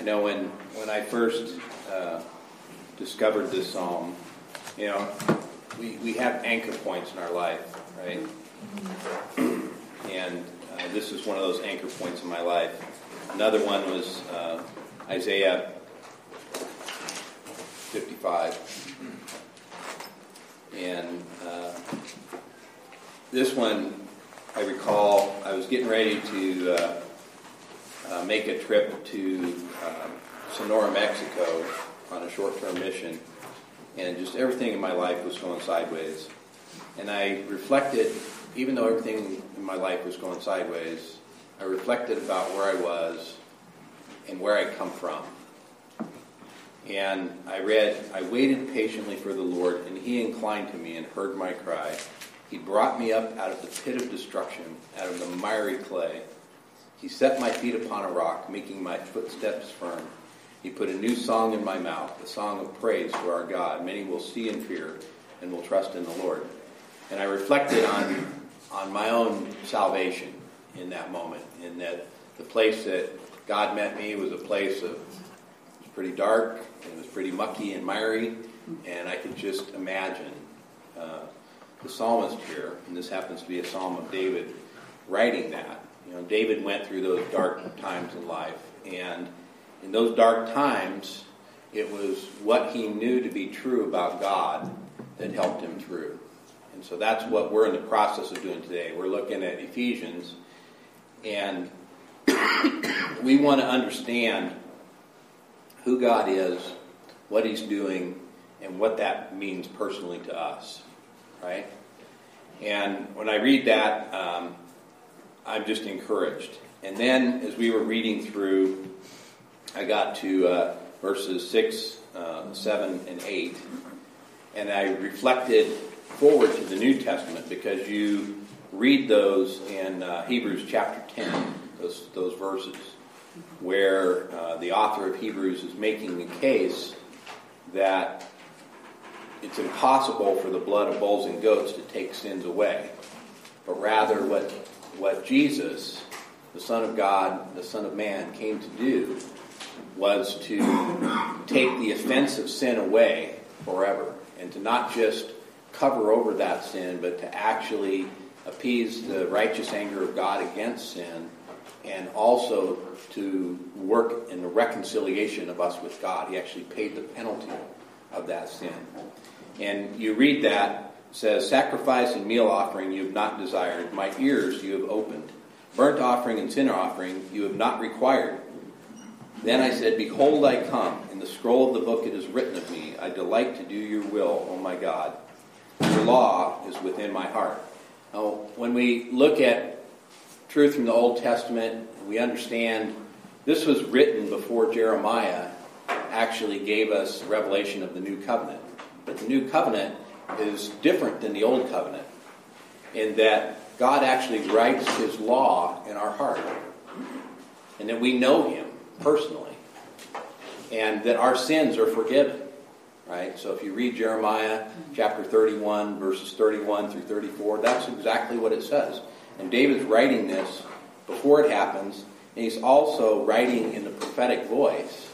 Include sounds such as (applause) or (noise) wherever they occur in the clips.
I know when, when I first uh, discovered this psalm, you know, we, we have anchor points in our life, right? And uh, this is one of those anchor points in my life. Another one was uh, Isaiah 55. And uh, this one, I recall, I was getting ready to uh, make a trip to uh, Sonora, Mexico on a short term mission. And just everything in my life was going sideways. And I reflected, even though everything in my life was going sideways, I reflected about where I was and where I come from. And I read, I waited patiently for the Lord, and he inclined to me and heard my cry. He brought me up out of the pit of destruction, out of the miry clay. He set my feet upon a rock, making my footsteps firm. He put a new song in my mouth, a song of praise to our God. Many will see and fear and will trust in the Lord. And I reflected on, on my own salvation in that moment, in that the place that God met me was a place of it was pretty dark, it was pretty mucky and miry, and I could just imagine uh, the psalmist here, and this happens to be a psalm of David, writing that. You know, David went through those dark times in life, and in those dark times, it was what he knew to be true about God that helped him through. And so that's what we're in the process of doing today. We're looking at Ephesians, and (coughs) we want to understand who God is, what He's doing, and what that means personally to us, right? And when I read that, um, I'm just encouraged. And then as we were reading through, I got to uh, verses 6, uh, 7, and 8, and I reflected forward to the New Testament because you read those in uh, Hebrews chapter 10, those, those verses where uh, the author of Hebrews is making the case that it's impossible for the blood of bulls and goats to take sins away, but rather what, what Jesus, the Son of God, the Son of Man, came to do was to take the offense of sin away forever and to not just cover over that sin, but to actually appease the righteous anger of God against sin and also to work in the reconciliation of us with God. He actually paid the penalty of that sin. And you read that, says, Sacrifice and meal offering you have not desired, my ears you have opened. Burnt offering and sin offering you have not required. Then I said, Behold, I come. In the scroll of the book it is written of me, I delight to do your will, O my God. Your law is within my heart. Now, when we look at truth from the Old Testament. We understand this was written before Jeremiah actually gave us revelation of the new covenant. But the new covenant is different than the old covenant in that God actually writes his law in our heart. And that we know him personally. And that our sins are forgiven. Right? So if you read Jeremiah chapter 31, verses 31 through 34, that's exactly what it says. And David's writing this before it happens, and he's also writing in the prophetic voice,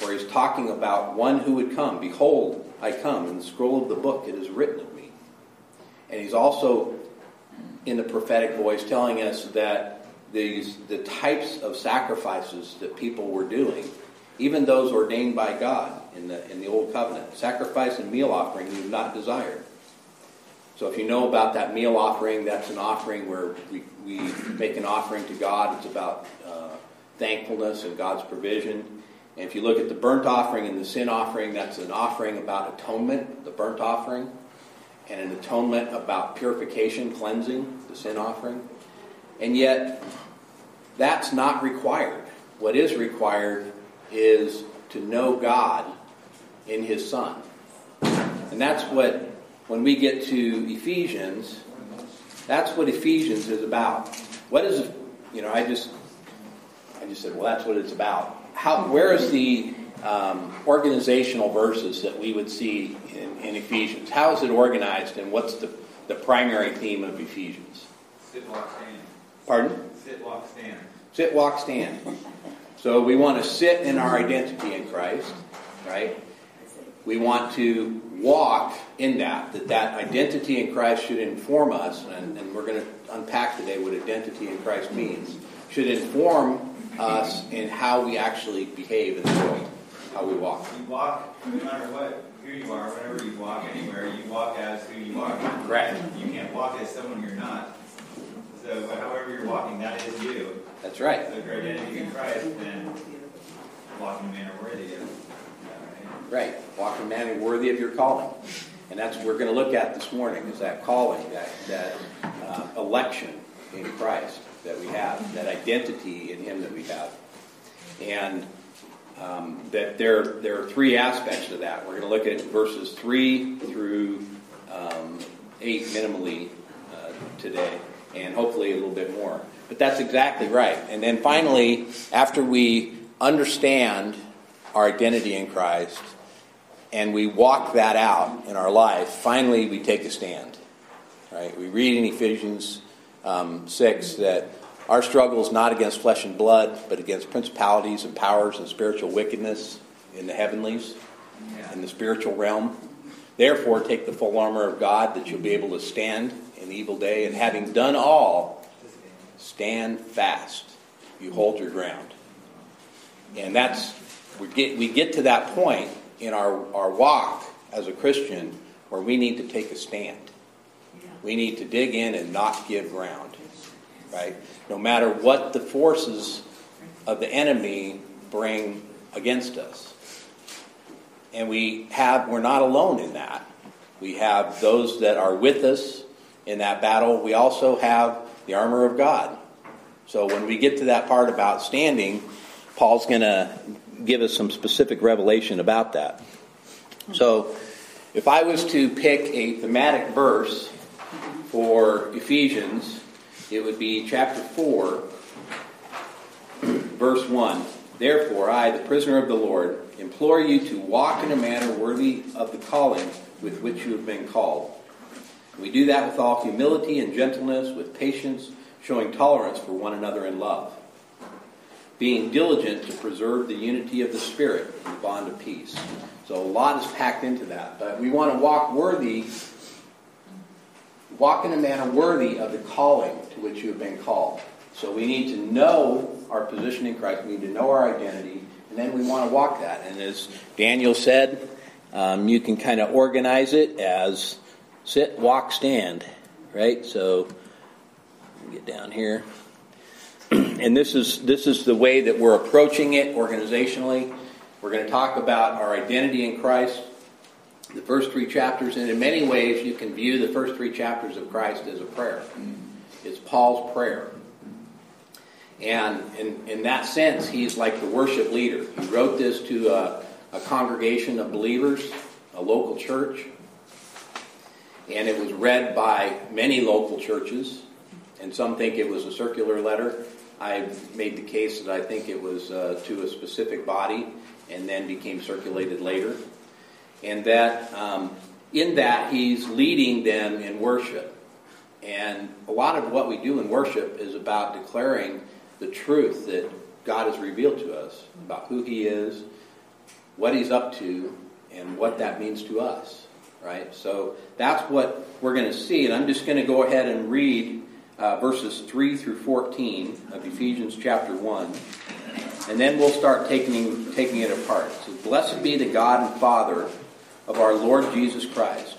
where he's talking about one who would come. Behold, I come. In the scroll of the book, it is written of me. And he's also in the prophetic voice telling us that these the types of sacrifices that people were doing, even those ordained by God in the in the old covenant, sacrifice and meal offering you've not desired. So if you know about that meal offering, that's an offering where we, we make an offering to God. It's about uh, thankfulness and God's provision. And if you look at the burnt offering and the sin offering, that's an offering about atonement, the burnt offering, and an atonement about purification, cleansing, the sin offering. And yet, that's not required. What is required is to know God in His Son. And that's what when we get to Ephesians, that's what Ephesians is about. What is, you know, I just, I just said, well, that's what it's about. How, where is the um, organizational verses that we would see in, in, Ephesians? How is it organized, and what's the, the primary theme of Ephesians? Sit, walk, stand. Pardon? Sit, walk, stand. Sit, walk, stand. So we want to sit in our identity in Christ, right? We want to walk in that, that that identity in Christ should inform us, and, and we're going to unpack today what identity in Christ means, should inform us in how we actually behave in the world, how we walk. You walk, no matter what, who you are, whenever you walk anywhere, you walk as who you are. Right. You can't walk as someone you're not. So, however you're walking, that is you. That's right. So, if your identity in Christ, then walk in a manner worthy of. Right. Walk in a manner worthy of your calling. And that's what we're going to look at this morning is that calling, that, that uh, election in Christ that we have, that identity in Him that we have. And um, that there, there are three aspects to that. We're going to look at verses 3 through um, 8 minimally uh, today, and hopefully a little bit more. But that's exactly right. And then finally, after we understand our identity in Christ and we walk that out in our life, finally we take a stand. Right? We read in Ephesians um, 6 that our struggle is not against flesh and blood, but against principalities and powers and spiritual wickedness in the heavenlies, in the spiritual realm. Therefore, take the full armor of God that you'll be able to stand in the evil day, and having done all, stand fast. You hold your ground. And that's, we get, we get to that point in our, our walk as a Christian where we need to take a stand. We need to dig in and not give ground. Right? no matter what the forces of the enemy bring against us. And we have we're not alone in that. We have those that are with us in that battle. We also have the armor of God. So when we get to that part about standing, Paul's going to give us some specific revelation about that. So if I was to pick a thematic verse for Ephesians, it would be chapter 4, verse 1. Therefore, I, the prisoner of the Lord, implore you to walk in a manner worthy of the calling with which you have been called. We do that with all humility and gentleness, with patience, showing tolerance for one another in love, being diligent to preserve the unity of the Spirit in the bond of peace. So a lot is packed into that. But we want to walk worthy walk in a manner worthy of the calling to which you have been called. So we need to know our position in Christ. We need to know our identity, and then we want to walk that. And as Daniel said, um, you can kind of organize it as sit, walk, stand, right? So get down here, (clears throat) and this is this is the way that we're approaching it organizationally. We're going to talk about our identity in Christ the first three chapters, and in many ways, you can view the first three chapters of Christ as a prayer. It's Paul's prayer. And in, in that sense, he's like the worship leader. He wrote this to a, a congregation of believers, a local church, and it was read by many local churches, and some think it was a circular letter. I made the case that I think it was uh, to a specific body and then became circulated later and that um, in that he's leading them in worship. And a lot of what we do in worship is about declaring the truth that God has revealed to us about who He is, what He's up to, and what that means to us. Right? So that's what we're going to see. And I'm just going to go ahead and read uh, verses 3 through 14 of Ephesians chapter 1. And then we'll start taking, taking it apart. So, blessed be the God and Father of our Lord Jesus Christ,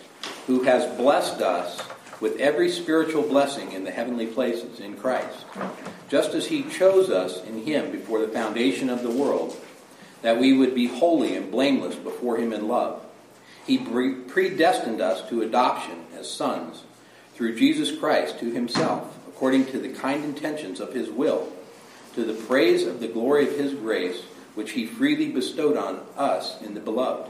who has blessed us with every spiritual blessing in the heavenly places in Christ, just as he chose us in him before the foundation of the world, that we would be holy and blameless before him in love. He predestined us to adoption as sons through Jesus Christ to himself, according to the kind intentions of his will, to the praise of the glory of his grace, which he freely bestowed on us in the beloved.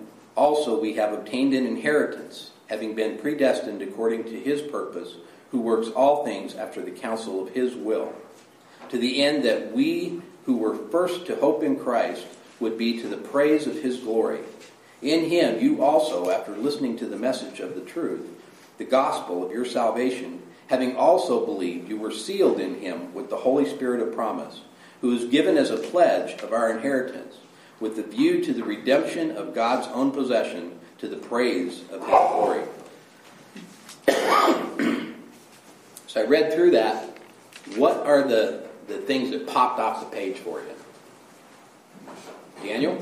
also we have obtained an inheritance, having been predestined according to his purpose, who works all things after the counsel of his will, to the end that we who were first to hope in Christ would be to the praise of his glory. In him you also, after listening to the message of the truth, the gospel of your salvation, having also believed, you were sealed in him with the Holy Spirit of promise, who is given as a pledge of our inheritance, with the view to the redemption of God's own possession, to the praise of his glory. (clears throat) so I read through that. What are the, the things that popped off the page for you? Daniel? Um,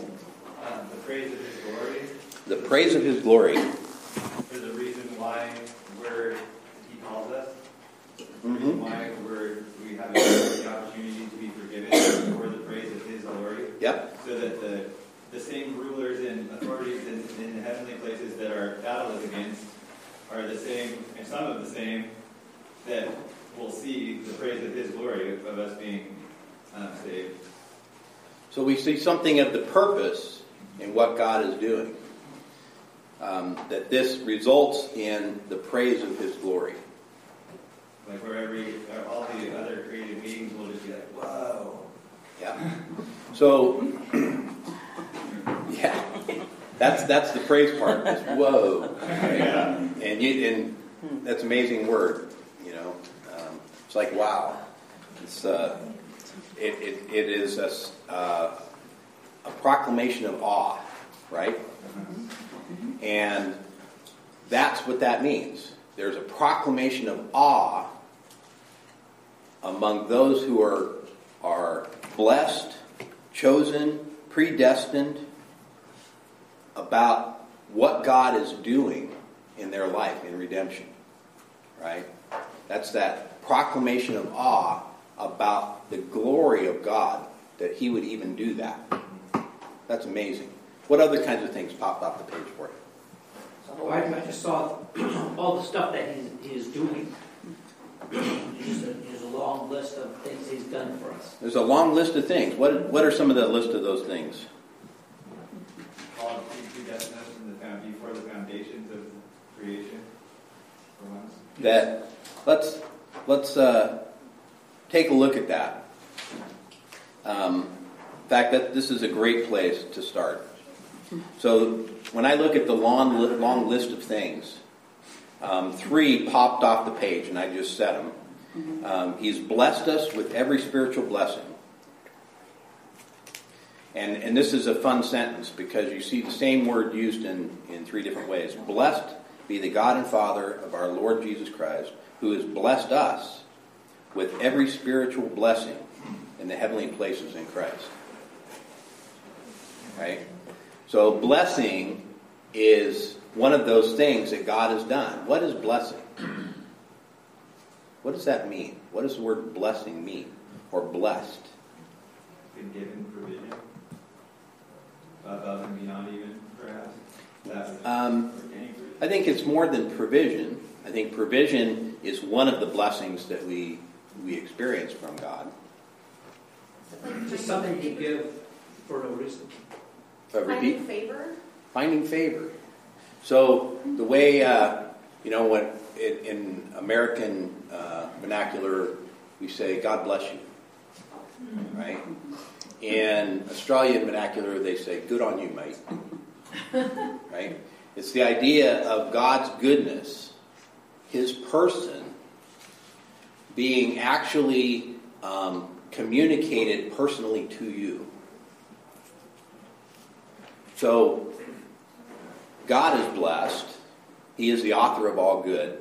the praise of his glory The praise of his glory. for the reason why we're, he calls us. The Mhm. reason why we're, we have the opportunity to be forgiven for the praise of his glory. Yep. So that the, the same rulers and authorities in, in the heavenly places that our battle is against are the same, and some of the same, that will see the praise of his glory of us being um, saved. So we see something of the purpose in what God is doing. Um, that this results in the praise of his glory. Like where every, all the other created beings will just be like, whoa. Yeah. So, (clears throat) yeah, that's that's the praise part. Is whoa, right? and you and that's an amazing word. You know, um, it's like wow. It's uh, it, it, it is a, uh, a proclamation of awe, right? And that's what that means. There's a proclamation of awe among those who are are blessed, chosen, predestined about what God is doing in their life in redemption. Right? That's that proclamation of awe about the glory of God that he would even do that. That's amazing. What other kinds of things popped off the page for you? So I, just saw all the stuff that he's, he's doing. There's a long list of things he's done for us. There's a long list of things. What, what are some of the list of those things? Called predestined us from the before the foundations of creation, for once. That let's let's uh, take a look at that. Um, in fact, that this is a great place to start. So when I look at the long long list of things, um, three popped off the page, and I just said them. Um, he's blessed us with every spiritual blessing. And, and this is a fun sentence because you see the same word used in, in three different ways. Blessed be the God and Father of our Lord Jesus Christ, who has blessed us with every spiritual blessing in the heavenly places in Christ. Right? So, blessing is one of those things that God has done. What is blessing? What does that mean? What does the word blessing mean? Or blessed? Been given provision. Above and beyond even, perhaps. Um, or any provision. I think it's more than provision. I think provision is one of the blessings that we, we experience from God. Just something to give for no reason. But repeat, Finding favor? finding favor. So the way, uh, you know, when in, in American uh, vernacular, we say, God bless you. Right? In Australian vernacular, they say, good on you, mate. right? It's the idea of God's goodness, His person, being actually um, communicated personally to you. So, God is blessed. He is the author of all good.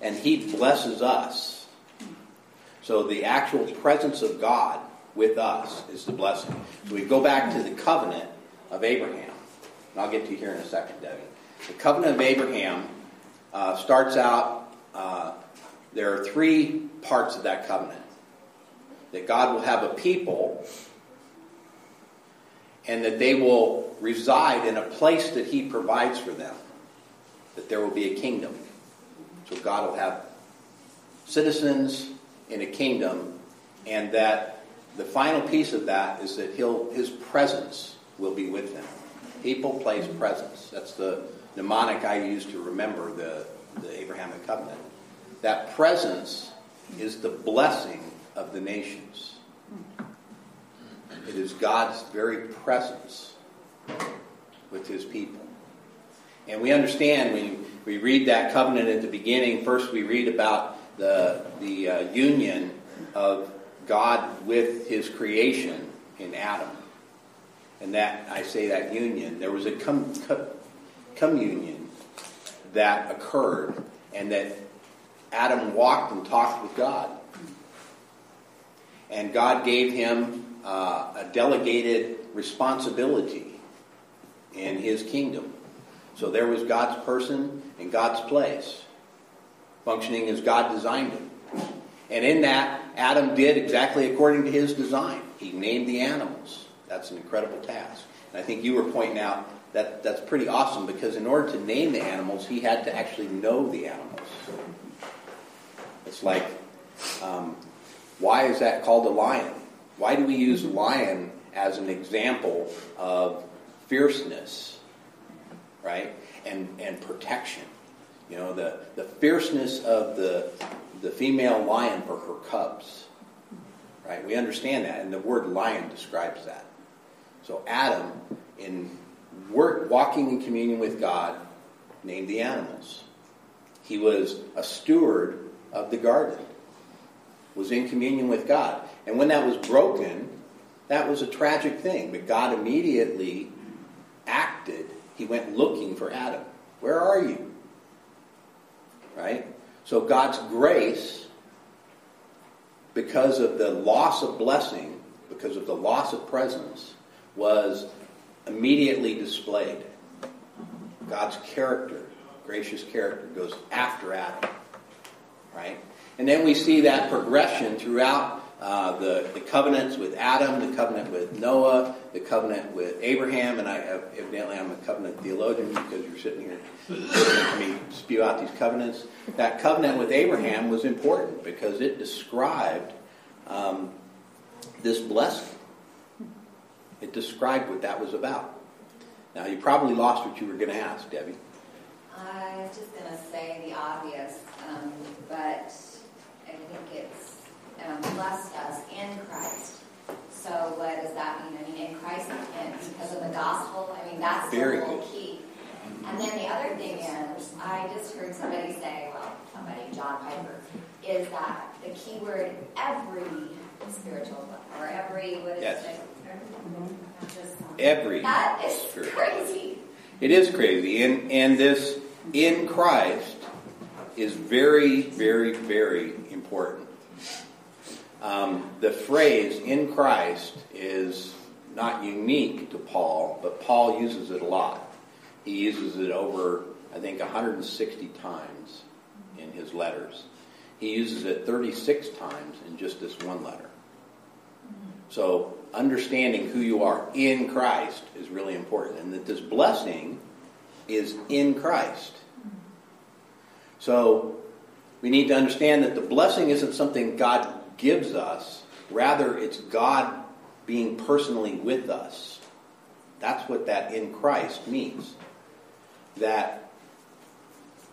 And He blesses us. So, the actual presence of God with us is the blessing. So, we go back to the covenant of Abraham. And I'll get to you here in a second, Debbie. The covenant of Abraham uh, starts out, uh, there are three parts of that covenant. That God will have a people and that they will reside in a place that He provides for them. That there will be a kingdom. So God will have citizens in a kingdom, and that the final piece of that is that He'll His presence will be with them. People, place, presence. That's the mnemonic I use to remember the, the Abrahamic covenant. That presence is the blessing of the nations. It is God's very presence with his people. And we understand when we read that covenant at the beginning, first we read about the, the uh, union of God with his creation in Adam. And that, I say that union, there was a com- com- communion that occurred, and that Adam walked and talked with God. And God gave him uh, a delegated responsibility in his kingdom. So there was God's person and God's place, functioning as God designed him. And in that, Adam did exactly according to his design. He named the animals. That's an incredible task. And I think you were pointing out that that's pretty awesome because in order to name the animals, he had to actually know the animals. It's like, um, why is that called a lion? Why do we use lion as an example of fierceness, right? And, and protection. You know, the, the fierceness of the, the female lion for her cubs, right? We understand that, and the word lion describes that. So Adam, in work, walking in communion with God, named the animals. He was a steward of the garden, was in communion with God. And when that was broken, that was a tragic thing. But God immediately. He went looking for Adam. Where are you? Right? So God's grace, because of the loss of blessing, because of the loss of presence, was immediately displayed. God's character, gracious character, goes after Adam. Right? And then we see that progression throughout uh, the, the covenants with Adam, the covenant with Noah, the covenant with Abraham, and I evidently I'm a covenant theologian because you're sitting here to me spew out these covenants. That covenant with Abraham was important because it described um, this blessing. It described what that was about. Now, you probably lost what you were going to ask, Debbie. I was just going to say the obvious, um, but I think it's um, blessed us in Christ. So what does that mean? I mean, in Christ, and because of the gospel, I mean, that's Very the whole key. And then the other thing is, I just heard somebody say, well, somebody, John Piper, is that the key word every spiritual book, or every, what is Yes. it? Just- Every That is spirit. crazy. It is crazy. And, and this in Christ is very, very, very important. Um, the phrase in Christ is not unique to Paul, but Paul uses it a lot. He uses it over, I think, 160 times in his letters. He uses it 36 times in just this one letter. So understanding who you are in Christ is really important, and that this blessing is in Christ. So we need to understand that the blessing isn't something God gives us, rather, it's God being personally with us. That's what that in Christ means. That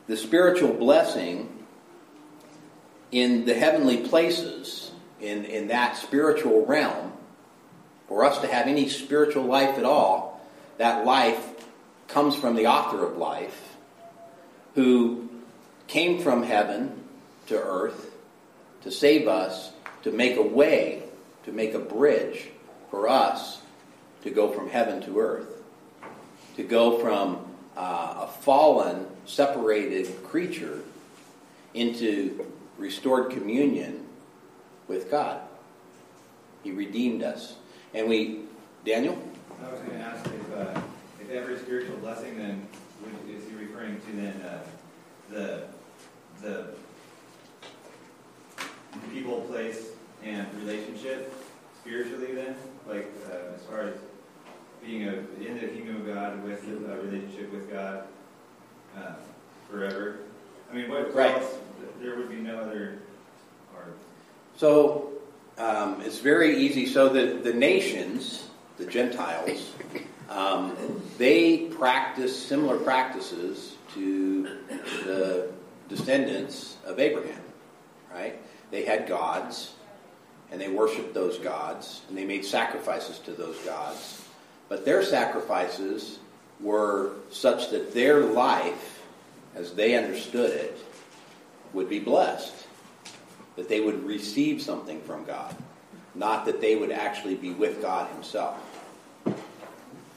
the spiritual blessing in the heavenly places, in, in that spiritual realm, for us to have any spiritual life at all, that life comes from the author of life, who came from heaven to earth to save us, to make a way, to make a bridge for us to go from heaven to earth, to go from uh, a fallen, separated creature into restored communion with God. He redeemed us. And we, Daniel? I was going to ask if, uh, if every spiritual blessing, then is he referring to then uh, the the people, place, and relationship spiritually? Then, like uh, as far as being a, in the kingdom of God with a relationship with God uh, forever. I mean, what Right. else? There would be no other. Or So um, it's very easy. So the, the nations, the Gentiles, they practiced similar practices to the descendants of Abraham, right? They had gods, and they worshiped those gods, and they made sacrifices to those gods. But their sacrifices were such that their life, as they understood it, would be blessed. That they would receive something from God, not that they would actually be with God Himself.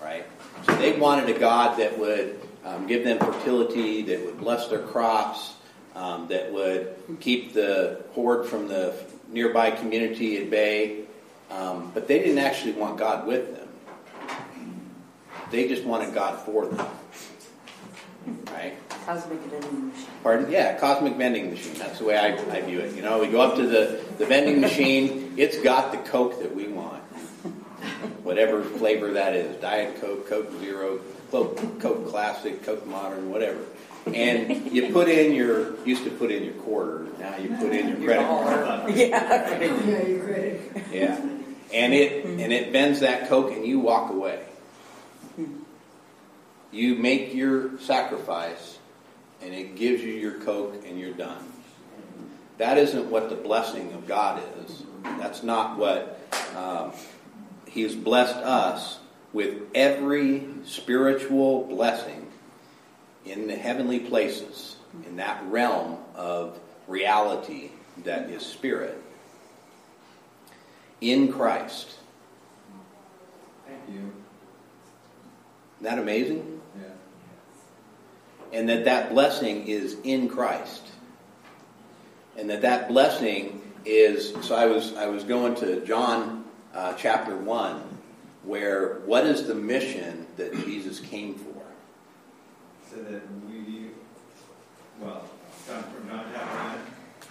Right? So they wanted a God that would um, give them fertility, that would bless their crops, um, that would keep the horde from the nearby community at bay. Um, but they didn't actually want God with them. They just wanted God for them. Right? Cosmic vending machine. Pardon? Yeah, cosmic vending machine. That's the way I, I view it. You know, we go up to the, the vending machine, it's got the Coke that we want. Whatever flavor that is. Diet Coke, Coke Zero, Coke, Coke Classic, Coke Modern, whatever. And you put in your, used to put in your quarter, now you put in your credit card. Yeah. Yeah, you're great. Yeah. And it, and it bends that Coke and you walk away. You make your sacrifice and it gives you your Coke and you're done. That isn't what the blessing of God is. That's not what um, He's blessed us with every spiritual blessing in the heavenly places, in that realm of reality that is spirit, in Christ. Thank you. Isn't that amazing? Yeah. and that that blessing is in Christ, and that that blessing is. So I was I was going to John uh, chapter one, where what is the mission that Jesus came for? So that we, well, John, from John chapter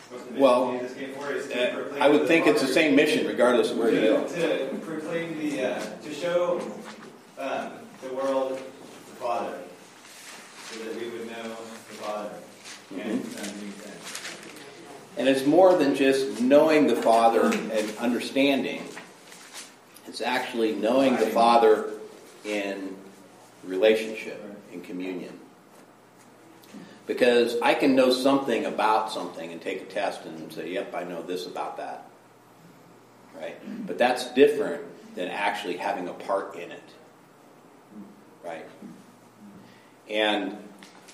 what's the mission Well, Jesus came for? Is to proclaim I would the think it's the Father- same mission regardless of where you go. To, to proclaim the, uh, to show um, the world the Father, so that we would know the Father and. Son whom And it's more than just knowing the Father and understanding. It's actually knowing the Father in relationship, in communion. Because I can know something about something and take a test and say, yep, I know this about that. Right? But that's different than actually having a part in it. Right? And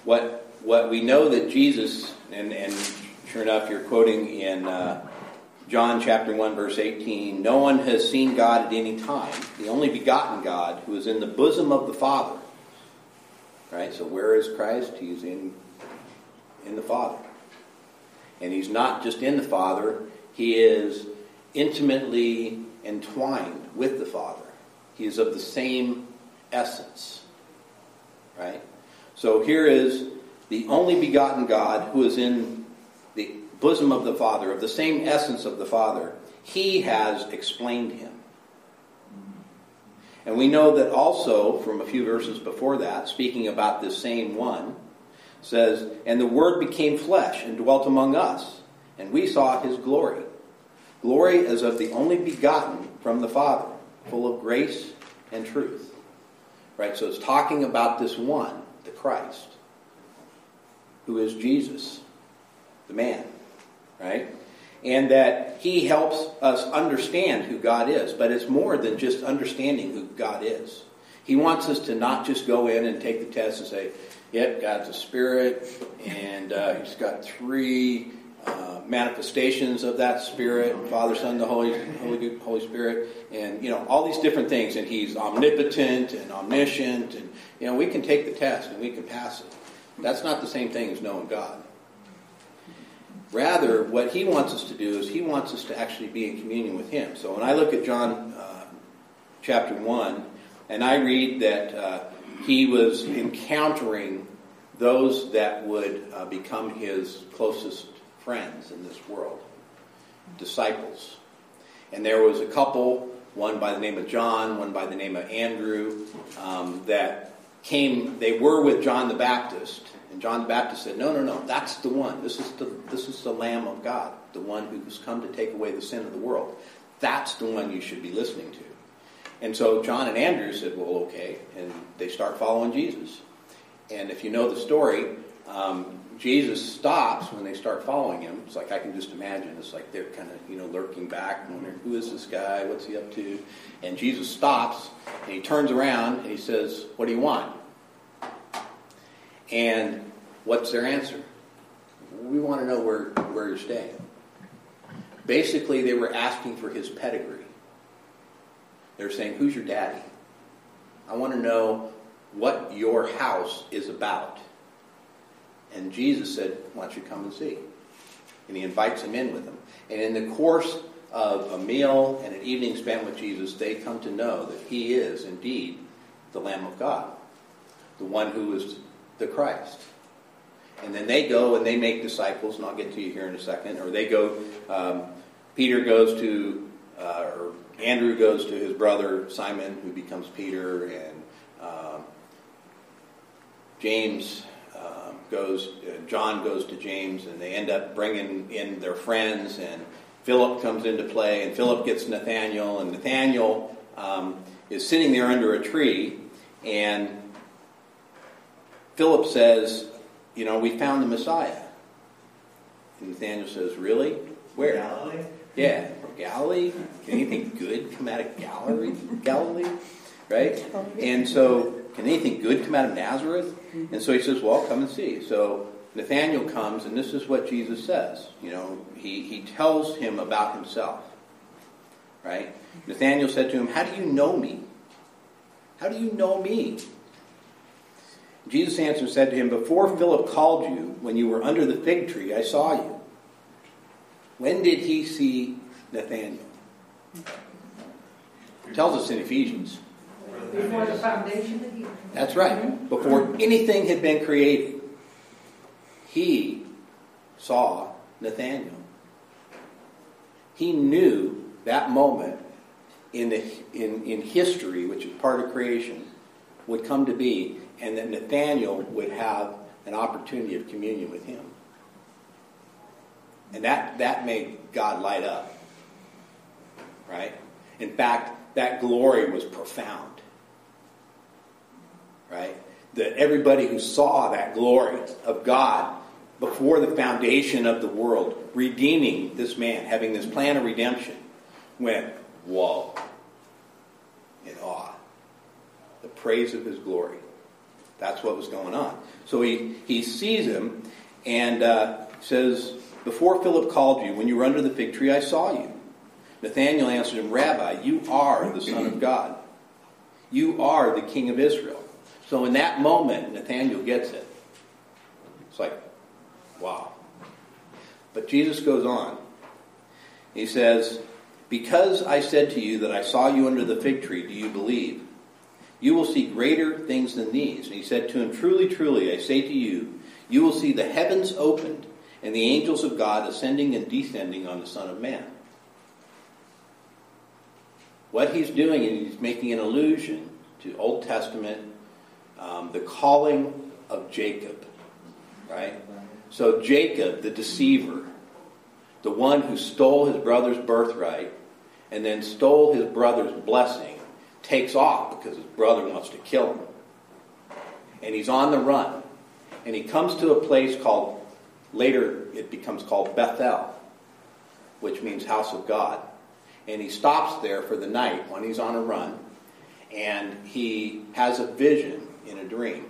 what what we know that Jesus, and, and sure enough, you're quoting in uh, John chapter 1, verse 18 No one has seen God at any time, the only begotten God who is in the bosom of the Father. Right? So where is Christ? He's in, in the Father. And he's not just in the Father, he is intimately entwined with the Father. He is of the same essence. Right? So here is the only begotten God who is in the bosom of the Father, of the same essence of the Father. He has explained him. And we know that also from a few verses before that, speaking about this same one, says, And the Word became flesh and dwelt among us, and we saw his glory. Glory as of the only begotten from the Father, full of grace and truth. Right? So it's talking about this one, the Christ, who is Jesus, the man. Right? And that he helps us understand who God is. But it's more than just understanding who God is. He wants us to not just go in and take the test and say, yep, God's a spirit, and uh, he's got three uh, manifestations of that spirit father son the holy holy holy spirit and you know all these different things and he's omnipotent and omniscient and you know we can take the test and we can pass it. That's not the same thing as knowing god. Rather what he wants us to do is he wants us to actually be in communion with him. So when i look at john uh, chapter 1 and i read that uh, he was encountering those that would uh, become his closest friends in this world, disciples. And there was a couple, one by the name of John, one by the name of Andrew, um, that came, they were with John the Baptist. And John the Baptist said, No, no, no, that's the one. This is the, this is the Lamb of God, the one who's come to take away the sin of the world. That's the one you should be listening to. And so John and Andrew said, well, okay. And they start following Jesus. And if you know the story, um, Jesus stops when they start following him. It's like I can just imagine. It's like they're kind of, you know, lurking back, wondering, who is this guy? What's he up to? And Jesus stops and he turns around and he says, What do you want? And what's their answer? We want to know where, where you're staying. Basically, they were asking for his pedigree. They're saying, Who's your daddy? I want to know what your house is about. And Jesus said, Why don't you come and see? And he invites him in with him. And in the course of a meal and an evening spent with Jesus, they come to know that he is indeed the Lamb of God, the one who is the Christ. And then they go and they make disciples, and I'll get to you here in a second. Or they go, um, Peter goes to, uh, or Andrew goes to his brother Simon, who becomes Peter, and um, James um, goes, uh, John goes to James, and they end up bringing in their friends, and Philip comes into play, and Philip gets Nathaniel, and Nathaniel um, is sitting there under a tree, and Philip says, You know, we found the Messiah. And Nathaniel says, Really? Where? Galilee? Yeah, Galilee. Can anything good come out of Galilee? Galilee, right? And so, can anything good come out of Nazareth? And so he says, "Well, come and see." So Nathaniel comes, and this is what Jesus says. You know, he he tells him about himself, right? Nathaniel said to him, "How do you know me? How do you know me?" Jesus answered and said to him, Before Philip called you, when you were under the fig tree, I saw you. When did he see Nathaniel? It tells us in Ephesians. Before the foundation? That's right. Before anything had been created, he saw Nathaniel. He knew that moment in, the, in, in history, which is part of creation, would come to be, and that Nathaniel would have an opportunity of communion with him. And that, that made God light up. Right? In fact, that glory was profound. Right? That everybody who saw that glory of God before the foundation of the world, redeeming this man, having this plan of redemption, went, whoa, in awe. The praise of his glory. That's what was going on. So he, he sees him and uh, says, Before Philip called you, when you were under the fig tree, I saw you. Nathanael answered him, Rabbi, you are the Son of God. You are the King of Israel. So in that moment, Nathanael gets it. It's like, wow. But Jesus goes on. He says, Because I said to you that I saw you under the fig tree, do you believe? You will see greater things than these. And he said to him, Truly, truly, I say to you, you will see the heavens opened and the angels of God ascending and descending on the Son of Man. What he's doing is he's making an allusion to Old Testament, um, the calling of Jacob, right? So Jacob, the deceiver, the one who stole his brother's birthright and then stole his brother's blessing, takes off because his brother wants to kill him. And he's on the run. And he comes to a place called, later it becomes called Bethel, which means house of God. And he stops there for the night when he's on a run. And he has a vision in a dream.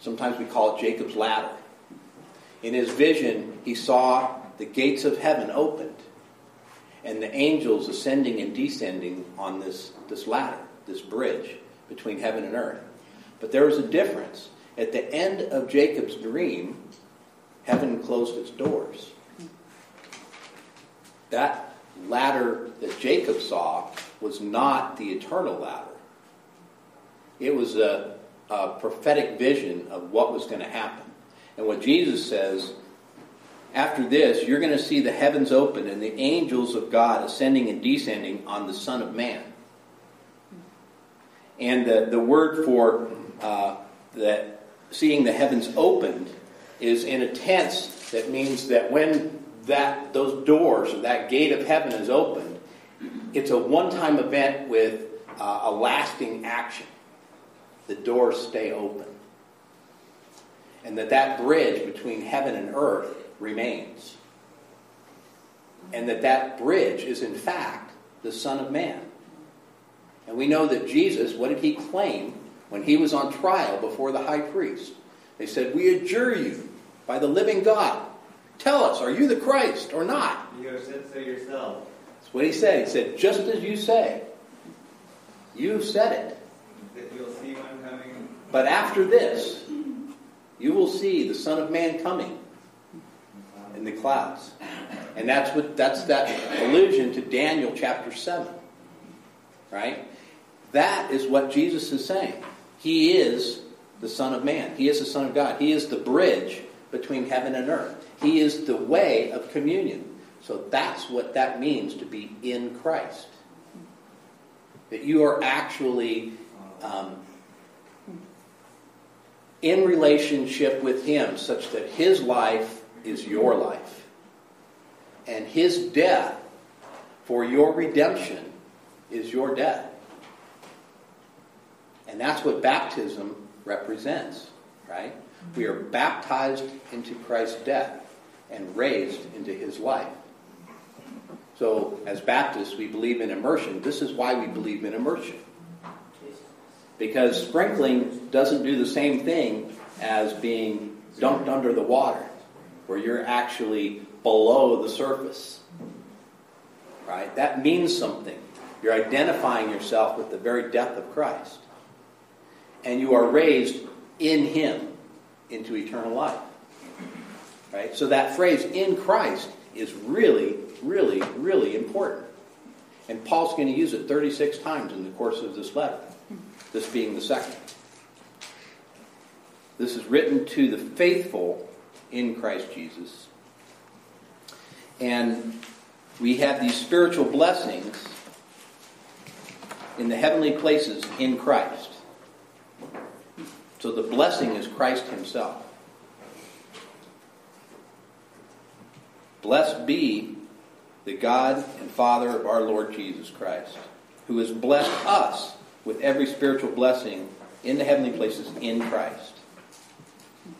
Sometimes we call it Jacob's ladder. In his vision, he saw the gates of heaven opened and the angels ascending and descending on this, this ladder, this bridge between heaven and earth. But there was a difference. At the end of Jacob's dream, heaven closed its doors. That ladder that Jacob saw was not the eternal ladder. It was a, a prophetic vision of what was going to happen. And what Jesus says after this, you're going to see the heavens open and the angels of God ascending and descending on the Son of Man. And the, the word for uh, that seeing the heavens opened is in a tense that means that when that those doors or that gate of heaven is opened, it's a one-time event with uh, a lasting action. The doors stay open. And that that bridge between heaven and earth remains. And that that bridge is in fact the Son of Man. And we know that Jesus, what did he claim when he was on trial before the high priest? They said, We adjure you by the living God. Tell us, are you the Christ or not? You have said so yourself. That's what he said. He said, Just as you say. You said it. That you'll see one coming. But after this, you will see the Son of Man coming in the clouds. And that's what that's that allusion to Daniel chapter 7. Right? That is what Jesus is saying. He is the Son of Man. He is the Son of God. He is the bridge between heaven and earth. He is the way of communion. So that's what that means to be in Christ. That you are actually um, in relationship with Him such that His life is your life. And His death for your redemption is your death. And that's what baptism represents, right? We are baptized into Christ's death and raised into his life. So, as Baptists, we believe in immersion. This is why we believe in immersion. Because sprinkling doesn't do the same thing as being dunked under the water, where you're actually below the surface. Right? That means something. You're identifying yourself with the very death of Christ. And you are raised in Him into eternal life. Right? So that phrase, in Christ, is really, really, really important. And Paul's going to use it 36 times in the course of this letter, this being the second. This is written to the faithful in Christ Jesus. And we have these spiritual blessings in the heavenly places in Christ. So the blessing is Christ Himself. Blessed be the God and Father of our Lord Jesus Christ, who has blessed us with every spiritual blessing in the heavenly places in Christ.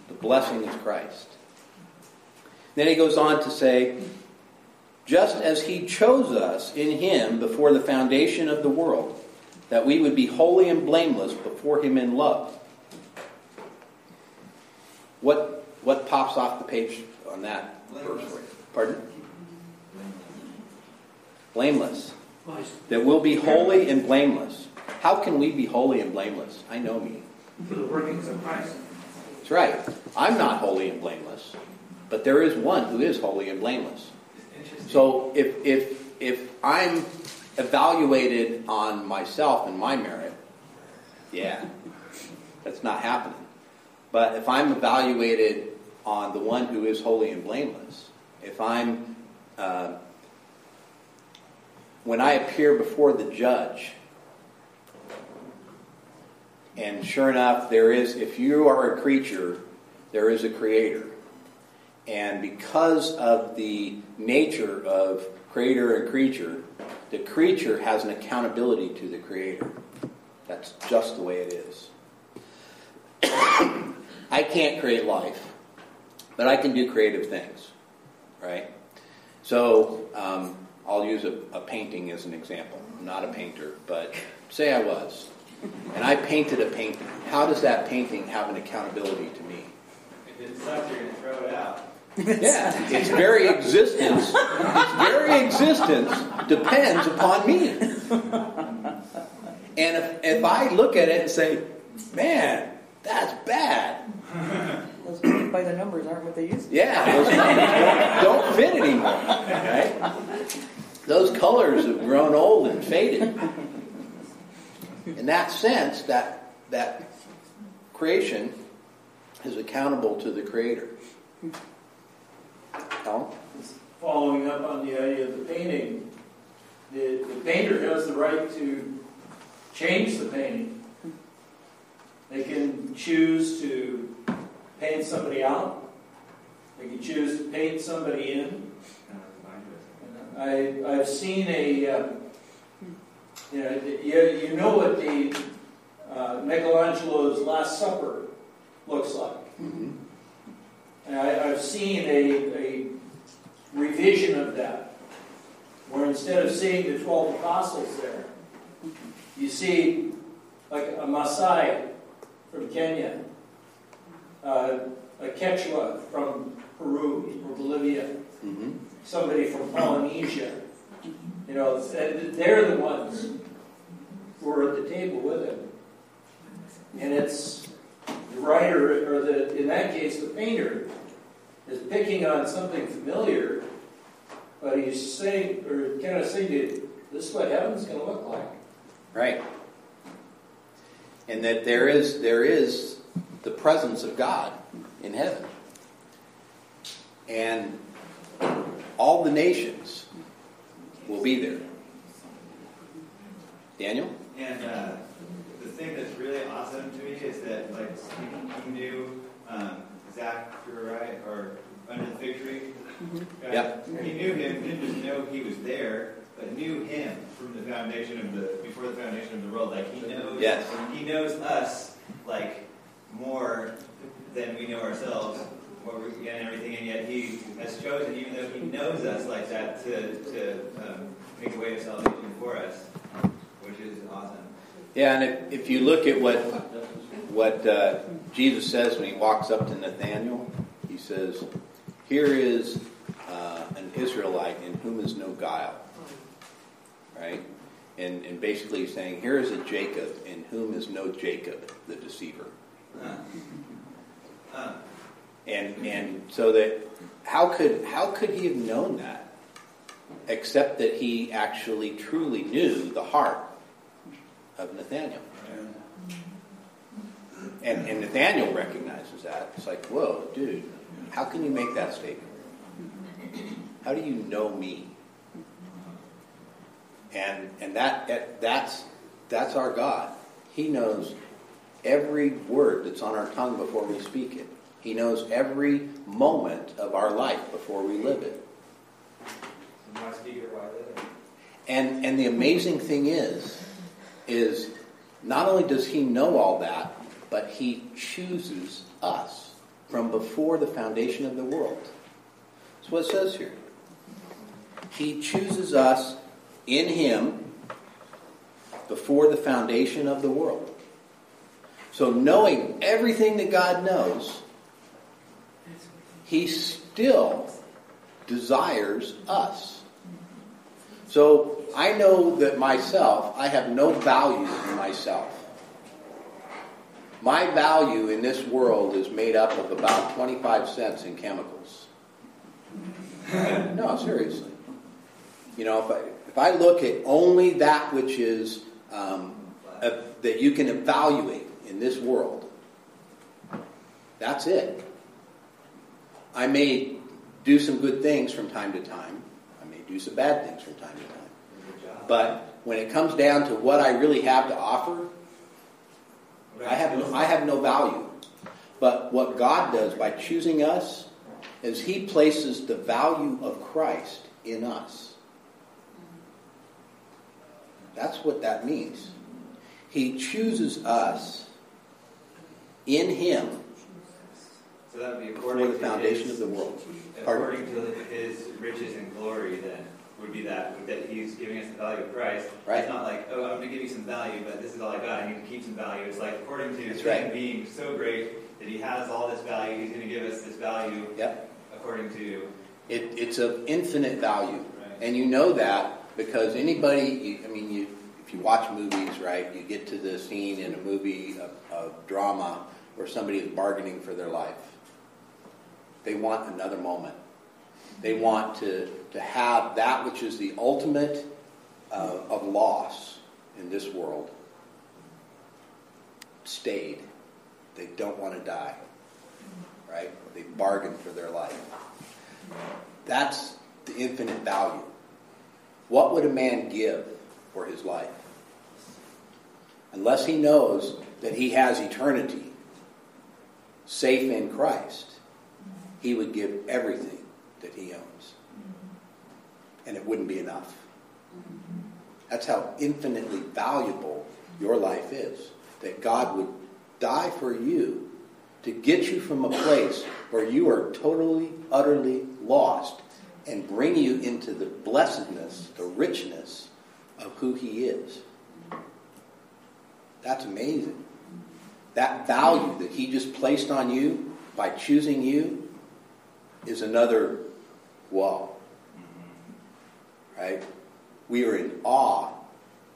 The blessing is Christ. Then he goes on to say, just as he chose us in him before the foundation of the world, that we would be holy and blameless before him in love. What, what pops off the page on that verse? Pardon? Blameless. That we'll be holy and blameless. How can we be holy and blameless? I know me. For the workings of Christ. That's right. I'm not holy and blameless, but there is one who is holy and blameless. So if if if I'm evaluated on myself and my merit, yeah, that's not happening. But if I'm evaluated on the one who is holy and blameless, if I'm uh, when I appear before the judge, and sure enough, there is, if you are a creature, there is a creator. And because of the nature of creator and creature, the creature has an accountability to the creator. That's just the way it is. (coughs) I can't create life, but I can do creative things, right? So um, I'll use a, a painting as an example. I'm not a painter, but say I was, and I painted a painting. How does that painting have an accountability to me? If it sucks, you're going to throw it out. Yeah, its very existence, its very existence depends upon me. And if, if I look at it and say, man, that's bad. Those paint by the numbers aren't what they used to be. Yeah, those numbers don't, don't fit anymore. Right? Those colors have grown old and faded. In that sense, that that creation is accountable to the Creator. Alan? following up on the idea of the painting, the, the painter has the right to change the painting. They can choose to paint somebody out. They can choose to paint somebody in. I, I've seen a, uh, You know, you, you know what the uh, Michelangelo's Last Supper looks like. Mhm. And I, I've seen a, a revision of that, where instead of seeing the 12 apostles there, you see like a Maasai from Kenya, uh, a Quechua from Peru or Bolivia, Mhm. somebody from Polynesia. You know, they're the ones who are at the table with him. And it's the writer, or the, in that case, the painter, is picking on something familiar, but he's saying, or kind of saying, that this is what heaven's going to look like. Right. And that there is there is the presence of God in heaven. And all the nations will be there. Daniel? And uh, the thing that's really awesome to me is that, like, he knew um, Zach, you were right, or under the fig tree. guy. Yep. He knew him, didn't just know he was there, but knew him from the foundation of the before the foundation of the world. Like he knows, Yes. he knows us like more than we know ourselves. And everything, and yet he has chosen, even though he knows us like that, to to um, make a way of salvation for us, which is awesome. Yeah, and if, if you look at what what uh, Jesus says when he walks up to Nathanael, he says, "Here is uh, an Israelite in whom is no guile." Right, and and basically he's saying, "Here is a Jacob in whom is no Jacob, the deceiver." And and so that how could how could he have known that, except that he actually truly knew the heart of Nathaniel. And, and Nathaniel recognizes that. It's like, whoa, dude, how can you make that statement? How do you know me? And and that that's that's our God. He knows every word that's on our tongue before we speak it. He knows every moment of our life before we live it. why speak or why live? And and the amazing thing is, is not only does he know all that, but he chooses us from before the foundation of the world. That's what it says here. He chooses us in him before the foundation of the world. So knowing everything that God knows, he still desires us. So I know that myself, I have no value in myself. My value in this world is made up of about 25 cents in chemicals. no, seriously. You know, if I, if I look at only that which is um, uh, that you can evaluate in this world, that's it. I may do some good things from time to time. I may do some bad things from time to time. But when it comes down to what I really have to offer, I have no, I have no value. But what God does by choosing us is He places the value of Christ in us. That's what that means. He chooses us in Him So that would be before the foundation his, of the world. Pardon? according to his riches and glory. Then would be that that he's giving us the value of Christ. Right. It's not like oh I'm going to give you some value, but this is all I got. I need to keep some value. It's like according to That's him right. being so great that he has all this value, he's going to give us this value Yep. according to It, it's of infinite value. right. And you know that because anybody, you, I mean, you, if you watch movies, right, you get to the scene in a movie of, of drama where somebody is bargaining for their life. They want another moment. They want to, to have that which is the ultimate uh, of loss in this world stayed. They don't want to die, right? They bargain for their life. That's the infinite value. What would a man give for his life? Unless he knows that he has eternity safe in Christ, he would give everything that he owns. And it wouldn't be enough. That's how infinitely valuable your life is. That God would die for you to get you from a place where you are totally, utterly lost and bring you into the blessedness, the richness of who He is. That's amazing. That value that He just placed on you by choosing you is another wall. Right? We are in awe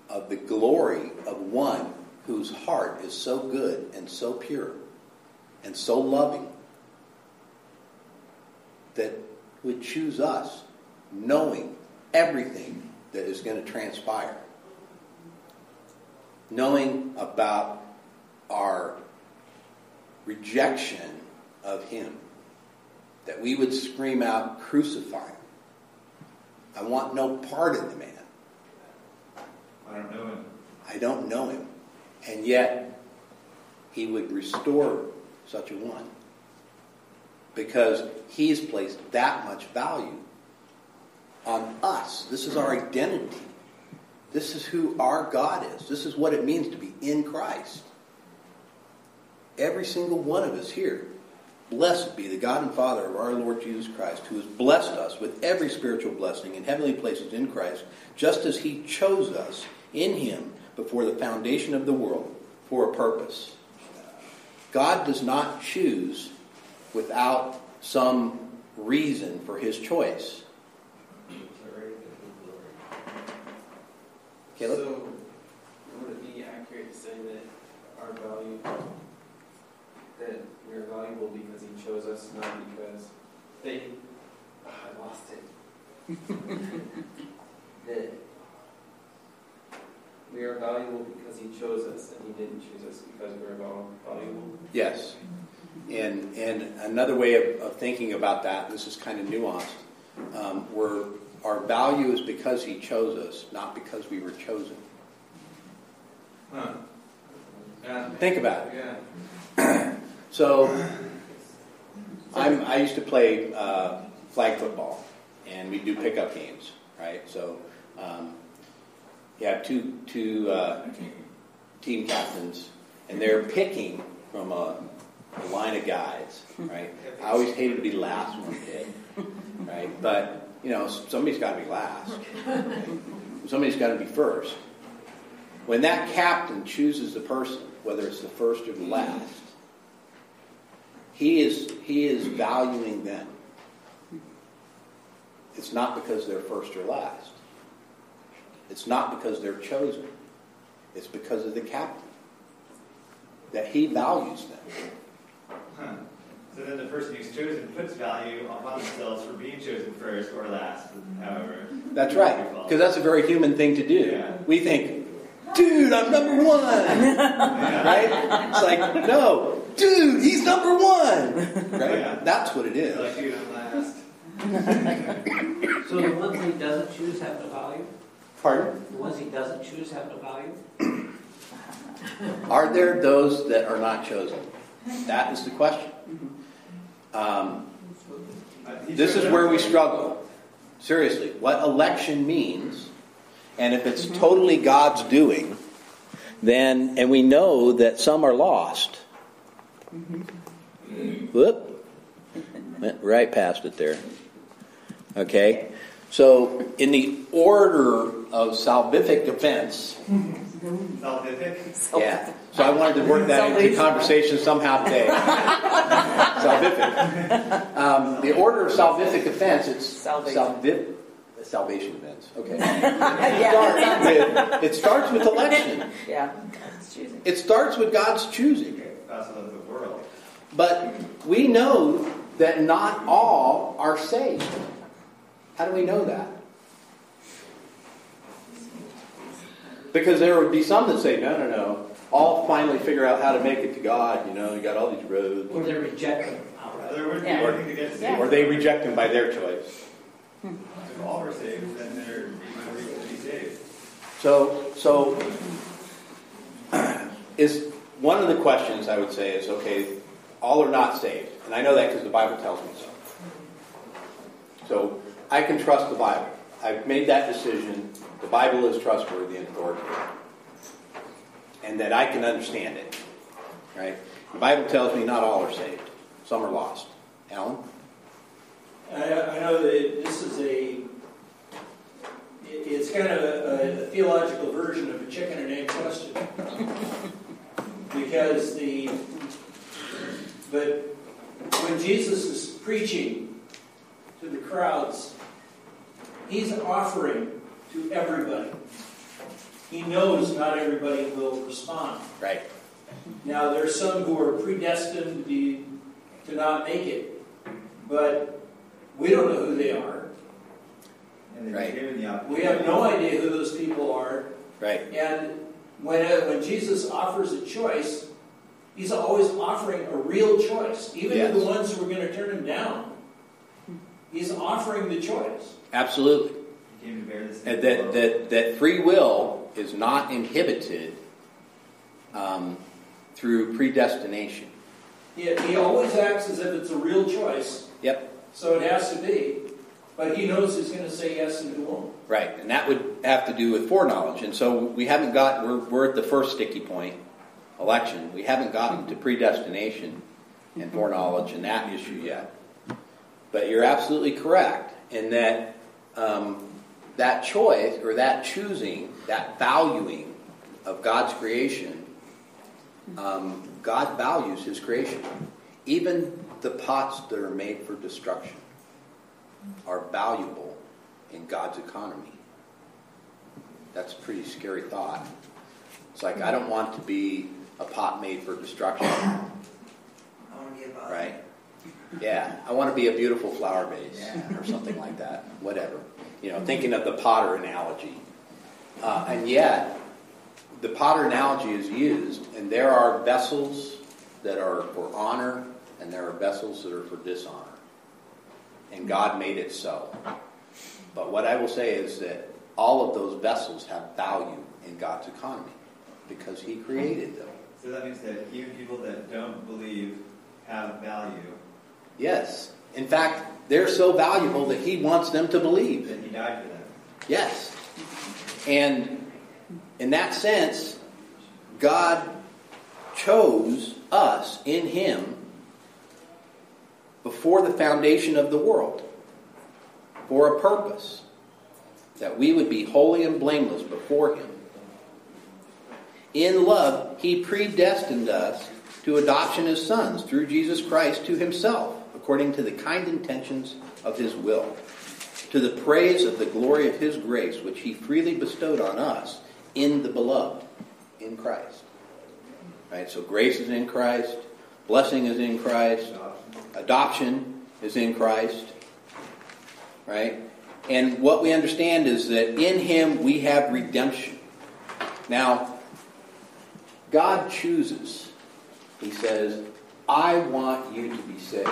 of the glory of one whose heart is so good and so pure and so loving that would choose us knowing everything that is going to transpire. Knowing about our rejection of Him. That we would scream out, crucify Him. I want no part of the man. I don't know him. I don't know him. And yet, he would restore such a one. Because he's placed that much value on us. This is our identity. This is who our God is. This is what it means to be in Christ. Every single one of us here. Blessed be the God and Father of our Lord Jesus Christ, who has blessed us with every spiritual blessing in heavenly places in Christ, just as he chose us in him before the foundation of the world for a purpose. God does not choose without some reason for his choice. Caleb? So, would it be accurate to say that our value, that we are valuable because He chose us, not because they, oh, I lost it. (laughs) that we are valuable because He chose us, and He didn't choose us because we are valuable. Yes. And, and another way of, of thinking about that, this is kind of nuanced, um, where our value is because he chose us, not because we were chosen. Huh. Yeah. Think about it. Yeah. (clears throat) So, I'm, I used to play uh, flag football, and we do pickup games, right? So, um, you have two, two uh, team captains, and they're picking from a, a line of guys, right? I always hated to be last one kid, right? But you know, somebody's got to be last. Somebody's got to be first. When that captain chooses the person, whether it's the first or the last, he is he is valuing them. It's not because they're first or last. It's not because they're chosen. It's because of the captain. That he values them. Huh. So then the person who's chosen puts value upon themselves for being chosen first or last, however. That's right. Because that's a very human thing to do. Yeah. We think, dude, I'm number one. (laughs) Right? It's like, no, dude, he's number one. (laughs) Right? Yeah. That's what it is. Like, dude, I'm last. (laughs) So the ones he doesn't choose have no value? Pardon? The ones he doesn't choose have no value? Are there those that are not chosen? That is the question. Um, Uh, this is where we struggle. Seriously, what election means, and if it's totally God's doing, then, and we know that some are lost. Whoop. Went right past it there. Okay? So, in the order of salvific defense, Salvific. yeah. So I wanted to work that into Salvation. conversation somehow today. (laughs) salvific. Um, the order of salvific defense, it's Salvation. salvi- salvation defense. Okay. (laughs) Yeah, With- it starts with election. yeah. God's choosing. It starts with God's choosing. That's of the world. But we know that not all are saved. How do we know that? Because there would be some that say, no, no, no. All finally figure out how to make it to God. You know, you got all these roads. Or they reject him outright? There wouldn't be Yeah. anything to get saved. Yeah. Or they reject him by their choice. If all were saved, then they're even to be saved. So, so (clears throat) is one of the questions I would say is okay, all are not saved, and I know that because the Bible tells me so. So I can trust the Bible. I've made that decision. The Bible is trustworthy and authoritative, and that I can understand it. Right? The Bible tells me not all are saved; some are lost. Alan, I, I know that this is a it's kind of a, a theological version of a chicken and egg question. (laughs) Because the, but when Jesus is preaching to the crowds, he's offering to everybody. He knows not everybody will respond. right? Now, there's some who are predestined to be, to not make it, but we don't know who they are. And Right. given the opportunity. We have no idea who those people are. Right. And when, uh, when Jesus offers a choice, he's always offering a real choice, even to the ones who are going to turn him down. He's offering the choice. Absolutely. He came bear the sin And that, that, that free will is not inhibited um, through predestination. He, he always acts as if it's a real choice, Yep, so it has to be. But he knows he's going to say yes and who won't. right. And that would have to do with foreknowledge. And so we haven't got, we're, we're at the first sticky point, election. We haven't gotten to predestination and foreknowledge and that issue yet. But you're absolutely correct in that um, that choice or that choosing, that valuing of God's creation, um, God values His creation. Even the pots that are made for destruction are valuable in God's economy. That's a pretty scary thought. It's like, I don't want to be a pot made for destruction, (coughs) I want to be about right? Yeah, I want to be a beautiful flower vase or something like that, whatever. You know, thinking of the potter analogy. Uh, and yet, the potter analogy is used, and there are vessels that are for honor, and there are vessels that are for dishonor. And God made it so. But what I will say is that all of those vessels have value in God's economy because He created them. So that means that even people that don't believe have value, Yes. In fact, they're so valuable that He wants them to believe. that he died for them. Yes. And in that sense, God chose us in Him before the foundation of the world for a purpose that we would be holy and blameless before Him. In love, He predestined us to adoption as sons through Jesus Christ to Himself, according to the kind intentions of His will to the praise of the glory of his grace, which he freely bestowed on us in the beloved, in Christ. Right? So grace is in Christ, blessing is in Christ, adoption is in Christ. Right? And what we understand is that in him we have redemption. Now, God chooses. He says, I want you to be saved.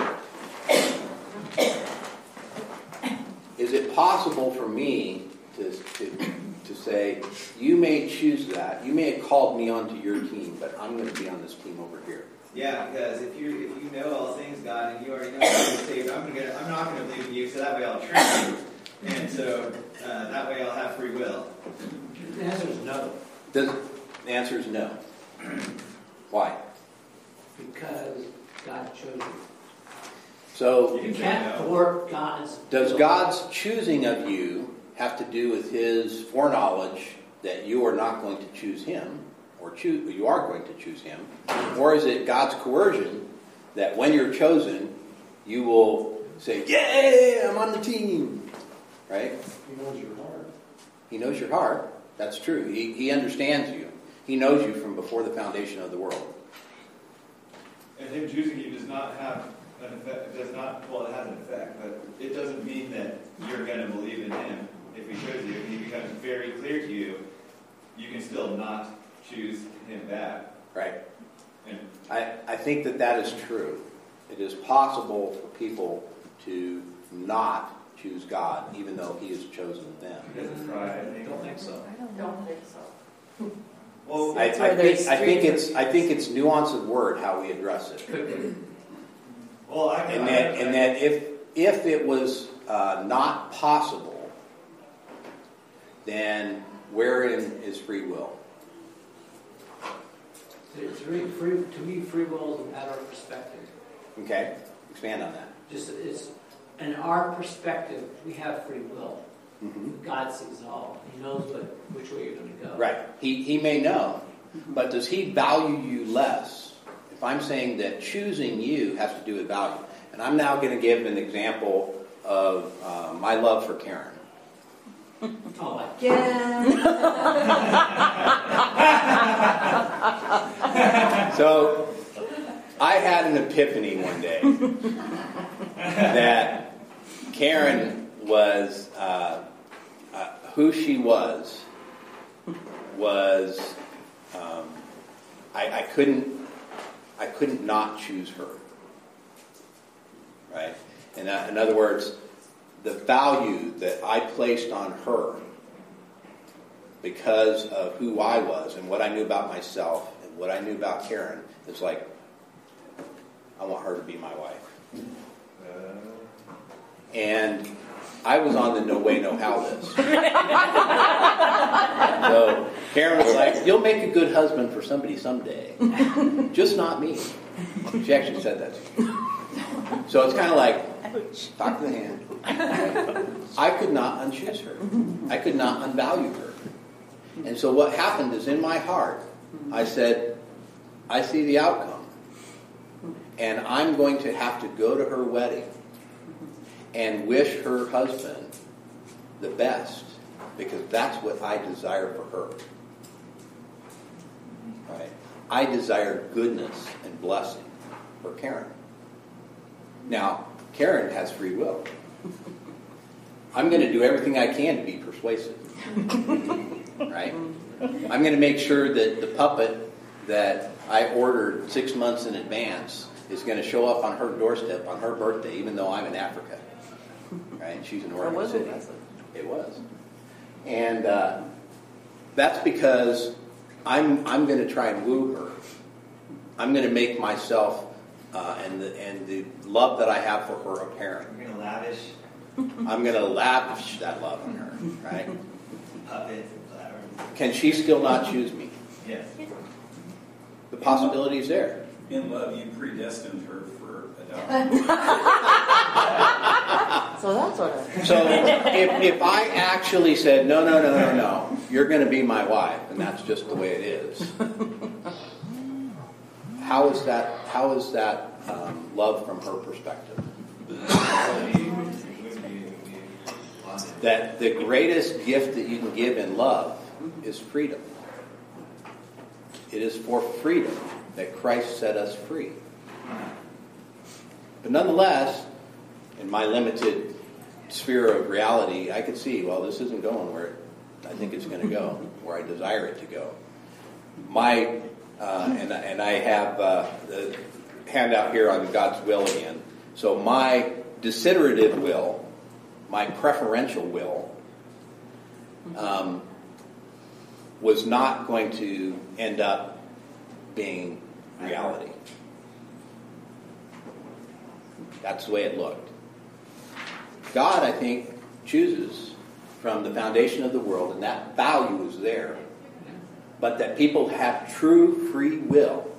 Is it possible for me to, to, to say, you may choose that, you may have called me onto your team, but I'm going to be on this team over here? Yeah, because if you if you know all things, God, and you already know how to saved, I'm gonna I'm not gonna believe in you, so that way I'll trust you, and so uh, that way I'll have free will. The answer is no, Does, the answer is no. Why? because God chose you. So, You You can say can't no. thwart God's. does. God's choosing of you have to do with his foreknowledge that you are not going to choose him, or choose, you are going to choose him? Or is it God's coercion that when you're chosen, you will say, Yay, I'm on the team? Right? He knows your heart. He knows your heart. That's true. He, he understands you. He knows you from before the foundation of the world. And him choosing you does not have an effect. Does not well, it has an effect, but it doesn't mean that you're gonna believe in him if he chose you. If he becomes very clear to you, you can still not choose him back. Right? And I, I think that that is true. It is possible for people to not choose God, even though He has chosen them. because it's pride, I. Don't think so. I don't think so. Well, I, I think, I think it's I think it's nuance of word how we address it, (clears throat) well, I can. and that and that if if it was uh, not possible then wherein is free will? It's free, free, to me, free will is a matter of perspective. Okay, expand on that. Just, it's, in our perspective, we have free will. Mm-hmm. God sees all. He knows what, which way you're gonna go. Right. He, he may know, but does he value you less? If I'm saying that choosing you has to do with value, and I'm now going to give an example of uh, my love for Karen. (laughs) Oh, like, (laughs) So I had an epiphany one day (laughs) that Karen was uh, uh, who she was was um, I, I couldn't I couldn't not choose her. Right? And that, in other words the value that I placed on her because of who I was and what I knew about myself and what I knew about Karen is like I want her to be my wife. And I was on the no way, no how list. (laughs) so Karen was like, "You'll make a good husband for somebody someday, just not me." She actually said that to me. So it's kind of like talk to the hand. I could not unchoose her. I could not unvalue her. And so what happened is in my heart, I said, "I see the outcome, and I'm going to have to go to her wedding." And wish her husband the best because that's what I desire for her. Right? I desire goodness and blessing for Karen. Now, Karen has free will. I'm going to do everything I can to be persuasive. Right? I'm going to make sure that the puppet that I ordered six months in advance is going to show up on her doorstep on her birthday, even though I'm in Africa right? She's in Or Oregon was it? City. It was, and uh, that's because I'm I'm going to try and woo her. I'm going to make myself uh, and the and the love that I have for her apparent. We're gonna lavish I'm going to lavish that love on her, right? (laughs) puppets and flowers. Can she still not choose me? Yes. The possibility is there. In love, you predestined her for adoption. (laughs) So that's what I. So if, if I actually said, no, no, no, no, no, you're going to be my wife, and that's just the way it is, how is that, how is that um, love from her perspective? That the greatest gift that you can give in love is freedom. It is for freedom that Christ set us free. But nonetheless, in my limited sphere of reality, I could see, well, this isn't going where I think it's going to go, (laughs) where I desire it to go. My, uh, and, and I have uh, the handout here on God's will again. So my desiderative will, my preferential will, um, was not going to end up being reality. That's the way it looked. God, I think, chooses from the foundation of the world, and that value is there. But that people have true free will.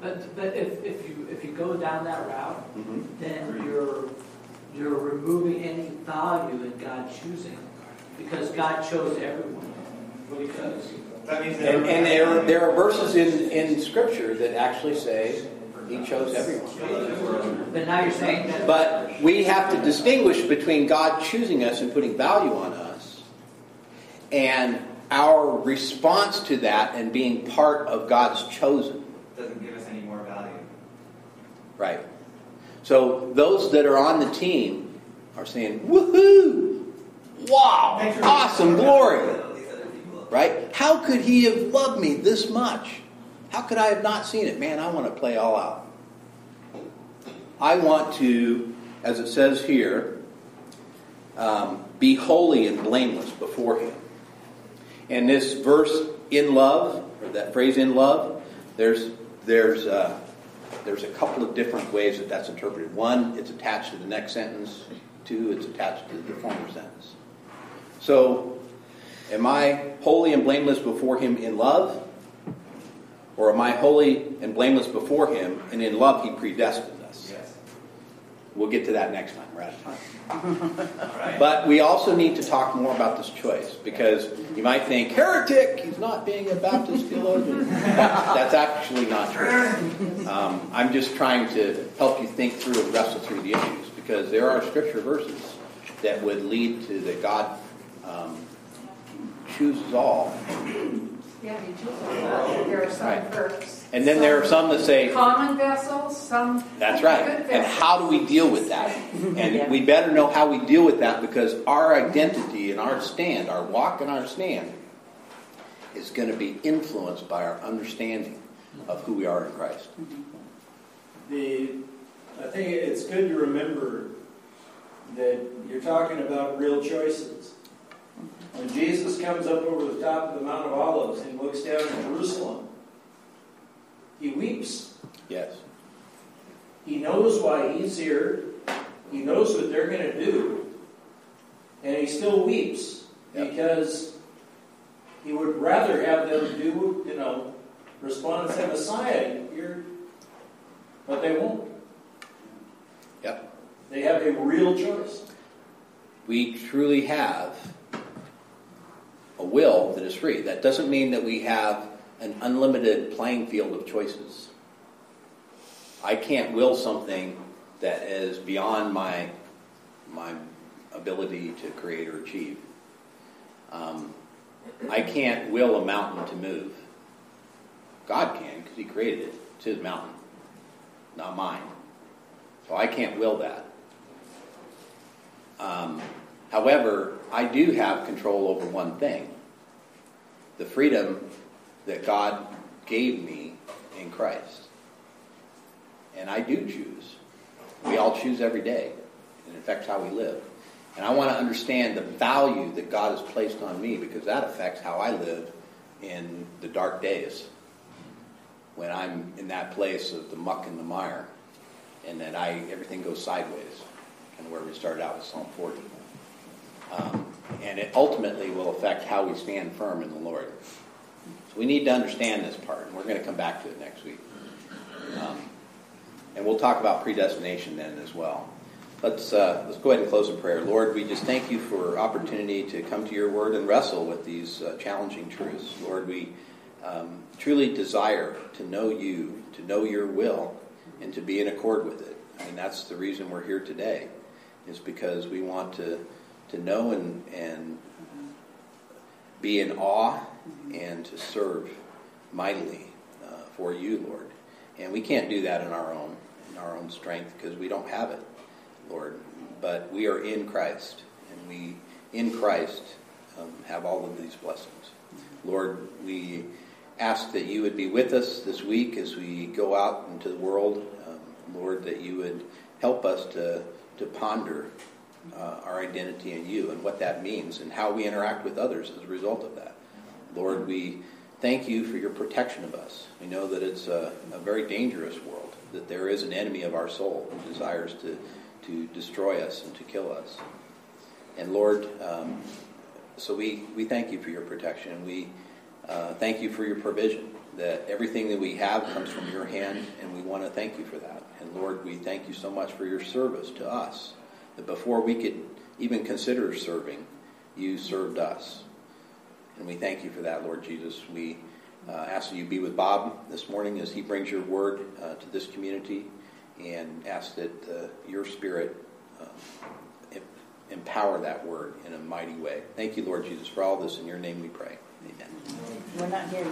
But, but if, if you, if you go down that route, mm-hmm. then you're, you're removing any value in God choosing, because God chose everyone. Because, That means. And, and there, there are verses in, in Scripture that actually say He chose everyone. but now you're saying that. But we have to distinguish between God choosing us and putting value on us and our response to that and being part of God's chosen. Doesn't give us any more value. Right. So those that are on the team are saying, woohoo! Wow! Awesome glory! Right? How could he have loved me this much? How could I have not seen it? Man, I want to play all out. I want to, as it says here, um, be holy and blameless before him. And this verse, in love, or that phrase, in love, there's, there's, uh, there's a couple of different ways that that's interpreted. One, it's attached to the next sentence. Two, it's attached to the former sentence. So, Am I holy and blameless before Him in love? Or am I holy and blameless before Him, and in love He predestined us? Yes. We'll get to that next time. We're out of time. (laughs) All right. But we also need to talk more about this choice because you might think, heretic, he's not being a Baptist theologian. (laughs) That's actually not true. Um, I'm just trying to help you think through and wrestle through the issues because there are scripture verses that would lead to that God um, chooses all. Yeah, he chose. There are some Right. for. And then there are some that say, Common vessels, some. That's right. Good And vessels. how do we deal with that? (laughs) And we better know how we deal with that because our identity and our stand, our walk and our stand, is going to be influenced by our understanding of who we are in Christ. Mm-hmm. The, I think it's good to remember that you're talking about real choices. When Jesus comes up over the top of the Mount of Olives and looks down at Jerusalem, he weeps. Yes. He knows why he's here. He knows what they're going to do. And he still weeps Yep. because he would rather have them do, you know, respond and say, Messiah, you're. But they won't. Yep. They have a real choice. We truly have a will that is free. That doesn't mean that we have an unlimited playing field of choices. I can't will something that is beyond my my ability to create or achieve. Um, I can't will a mountain to move. God can because He created it. It's His mountain, not mine. So I can't will that. Um, however, I do have control over one thing the freedom that God gave me in Christ. And I do choose. We all choose every day. and It affects how we live. And I want to understand the value that God has placed on me because that affects how I live in the dark days when I'm in that place of the muck and the mire and that I everything goes sideways and where we started out with Psalm 40. And it ultimately will affect how we stand firm in the Lord. So we need to understand this part, and we're going to come back to it next week. Um, and we'll talk about predestination then as well. Let's, uh, let's go ahead and close in prayer. Lord, we just thank you for opportunity to come to your word and wrestle with these uh, challenging truths. Lord, we um, truly desire to know you, to know your will, and to be in accord with it. And that's the reason we're here today, is because we want to, to know and, and be in awe and to serve mightily uh, for you, Lord. And we can't do that in our own, in our own strength because we don't have it, Lord. But we are in Christ, and we, in Christ, um, have all of these blessings. Lord, we ask that you would be with us this week as we go out into the world. Um, Lord, that you would help us to, to ponder uh, our identity in you and what that means and how we interact with others as a result of that. Lord, we thank you for your protection of us. We know that it's a, a very dangerous world, that there is an enemy of our soul who desires to, to destroy us and to kill us. And Lord, um, so we, we thank you for your protection. We uh, thank you for your provision, that everything that we have comes from your hand, and we want to thank you for that. And Lord, we thank you so much for your service to us, that before we could even consider serving, you served us. And we thank you for that, Lord Jesus. We uh, ask that you be with Bob this morning as he brings your word uh, to this community, and ask that uh, your spirit um, empower that word in a mighty way. Thank you, Lord Jesus, for all this. In your name we pray. Amen. We're not here